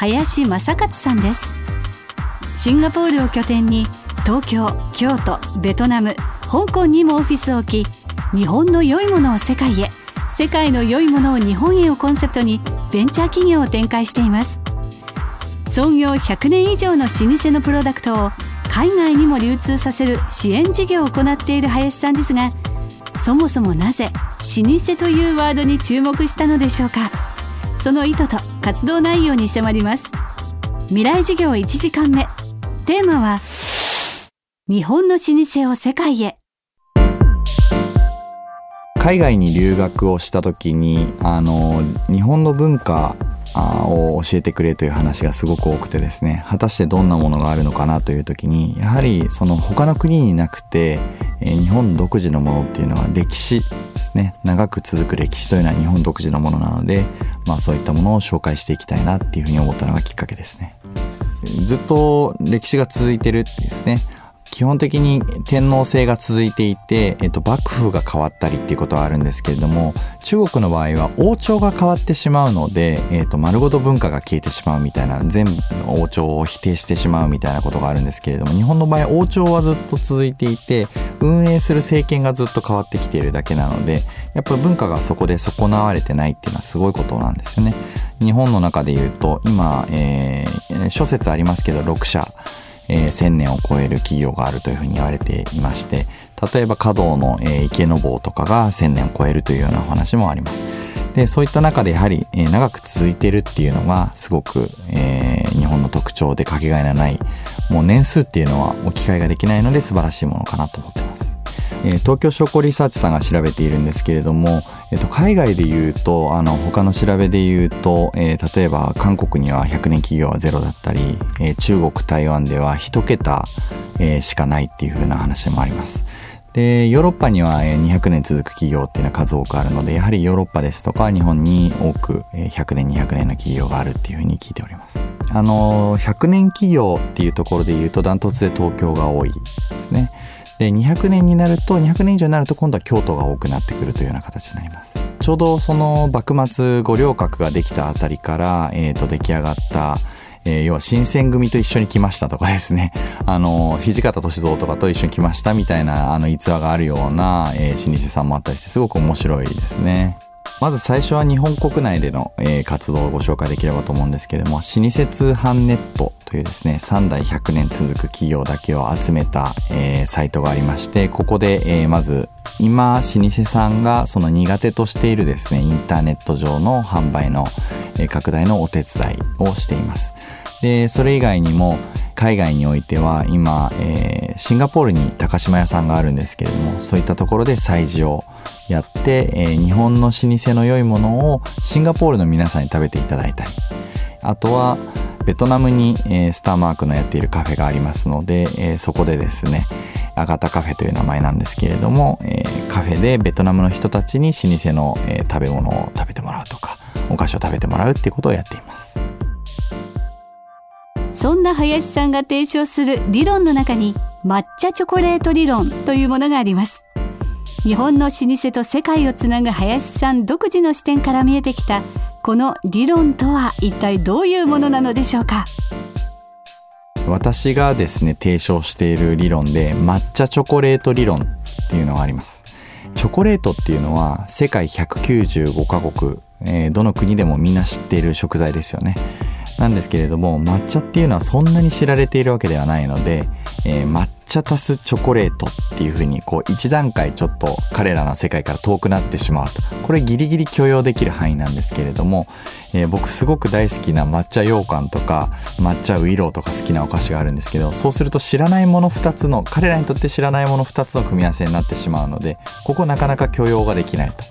林正勝さんです。シンガポールを拠点に東京京都ベトナム香港にもオフィスを置き日本の良いものを世界へ世界の良いものを日本へをコンセプトにベンチャー企業を展開しています。創業100年以上の老舗のプロダクトを海外にも流通させる支援事業を行っている林さんですがそもそもなぜ老舗というワードに注目したのでしょうか？その意図と活動内容に迫ります。未来事業1時間目。テーマは日本の老舗を世界へ。海外に留学をした時にあの日本の文化を教えてくれという話がすごく多くてですね。果たしてどんなものがあるのかなという時にやはりその他の国になくて、え日本独自のものっていうのは歴史ですね。長く続く歴史というのは日本独自のものなので、まあ、そういったものを紹介していきたいなっていうふうに思ったのがきっかけですね。ずっと歴史が続いてるってですね。基本的に天皇制が続いていて、えっと、幕府が変わったりっていうことはあるんですけれども中国の場合は王朝が変わってしまうので、えっと、丸ごと文化が消えてしまうみたいな全王朝を否定してしまうみたいなことがあるんですけれども日本の場合王朝はずっと続いていて運営する政権がずっと変わってきているだけなのでやっぱり文化がそこで損なわれてないっていうのはすごいことなんですよね。日本の中で言うと今、えー、諸説ありますけど6社えー、1000年を超える企業があるというふうに言われていまして例えば華道の、えー、池坊とかが1000年を超えるというようなお話もあります。でそういった中でやはり、えー、長く続いているっていうのがすごく、えー、日本の特徴でかけがえのないもう年数っていうのは置き換えができないので素晴らしいものかなと思ってます。えー、東京商工リサーチさんが調べているんですけれども、えー、と海外で言うとあの他の調べで言うと、えー、例えば韓国には100年企業はゼロだったり、えー、中国台湾では1桁、えー、しかないっていう風な話もあります。でヨーロッパには200年続く企業っていうのは数多くあるのでやはりヨーロッパですとか日本に多く100年200年の企業があるっていうふうに聞いておりますあの100年企業っていうところで言うとダントツで東京が多いですねで200年になると200年以上になると今度は京都が多くなってくるというような形になりますちょうどその幕末五稜郭ができたあたりから、えー、と出来上がったえー、要は新選組と一緒に来ましたとかですね、あの、土方歳三とかと一緒に来ましたみたいな、あの、逸話があるような、えー、老舗さんもあったりして、すごく面白いですね。まず最初は日本国内での、えー、活動をご紹介できればと思うんですけれども、老舗通販ネットというですね、3代100年続く企業だけを集めた、えー、サイトがありまして、ここで、えー、まず今、老舗さんがその苦手としているですね、インターネット上の販売の、拡大のお手伝いをしています。で、それ以外にも、海外においては今、えー、シンガポールに高島屋さんがあるんですけれどもそういったところで催事をやって、えー、日本の老舗の良いものをシンガポールの皆さんに食べていただいたりあとはベトナムに、えー、スターマークのやっているカフェがありますので、え、そこでですねアガタカフェという名前なんですけれども、え、カフェでベトナムの人たちに老舗の、え、食べ物を食べてもらうとかお菓子を食べてもらうっていうことをやっています。そんな林さんが提唱する理論の中に抹茶チョコレート理論というものがあります。日本の老舗と世界をつなぐ林さん独自の視点から見えてきたこの理論とは一体どういうものなのでしょうか？私がですね提唱している理論で抹茶チョコレート理論っていうのがあります。チョコレートっていうのは世界195カ国、えー、どの国でもみんな知っている食材ですよねなんですけれども抹茶っていうのはそんなに知られているわけではないので、えー、抹茶足すチョコレートっていうふうにこう一段階ちょっと彼らの世界から遠くなってしまうとこれギリギリ許容できる範囲なんですけれども、えー、僕すごく大好きな抹茶羊羹とか抹茶ウイローとか好きなお菓子があるんですけどそうすると知らないもの2つの彼らにとって知らないもの2つの組み合わせになってしまうのでここなかなか許容ができないと。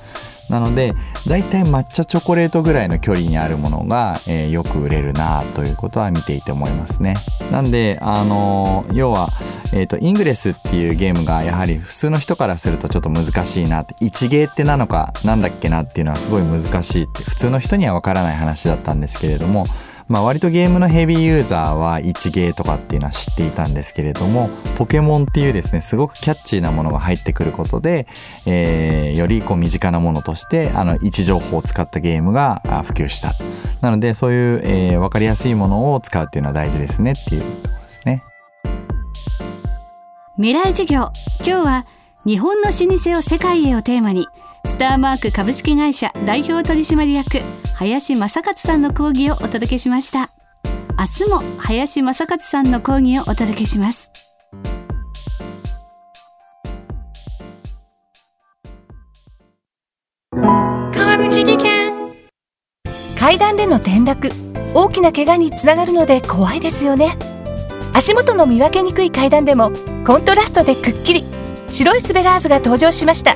なのでだいたい抹茶チョコレートぐらいの距離にあるものが、えー、よく売れるなということは見ていて思いますね。なんであのー、要は、えーと、イングレスっていうゲームがやはり普通の人からするとちょっと難しいなって一芸ってなのかなんだっけなっていうのはすごい難しいって普通の人にはわからない話だったんですけれどもまあ、割とゲームのヘビーユーザーは1ゲーとかっていうのは知っていたんですけれどもポケモンっていうですねすごくキャッチーなものが入ってくることで、えー、よりこう身近なものとしてあの位置情報を使ったゲームが普及した。なのでそういう、えー、分かりやすいものを使うっていうのは大事ですねっていうところですね。未来授業。今日は日本の老舗を世界へをテーマにスターマーク株式会社代表取締役林正勝さんの講義をお届けしました。明日も林正勝さんの講義をお届けします。川口技研。階段での転落大きな怪我につながるので怖いですよね。足元の見分けにくい階段でもコントラストでくっきり。白いスベラーズが登場しました。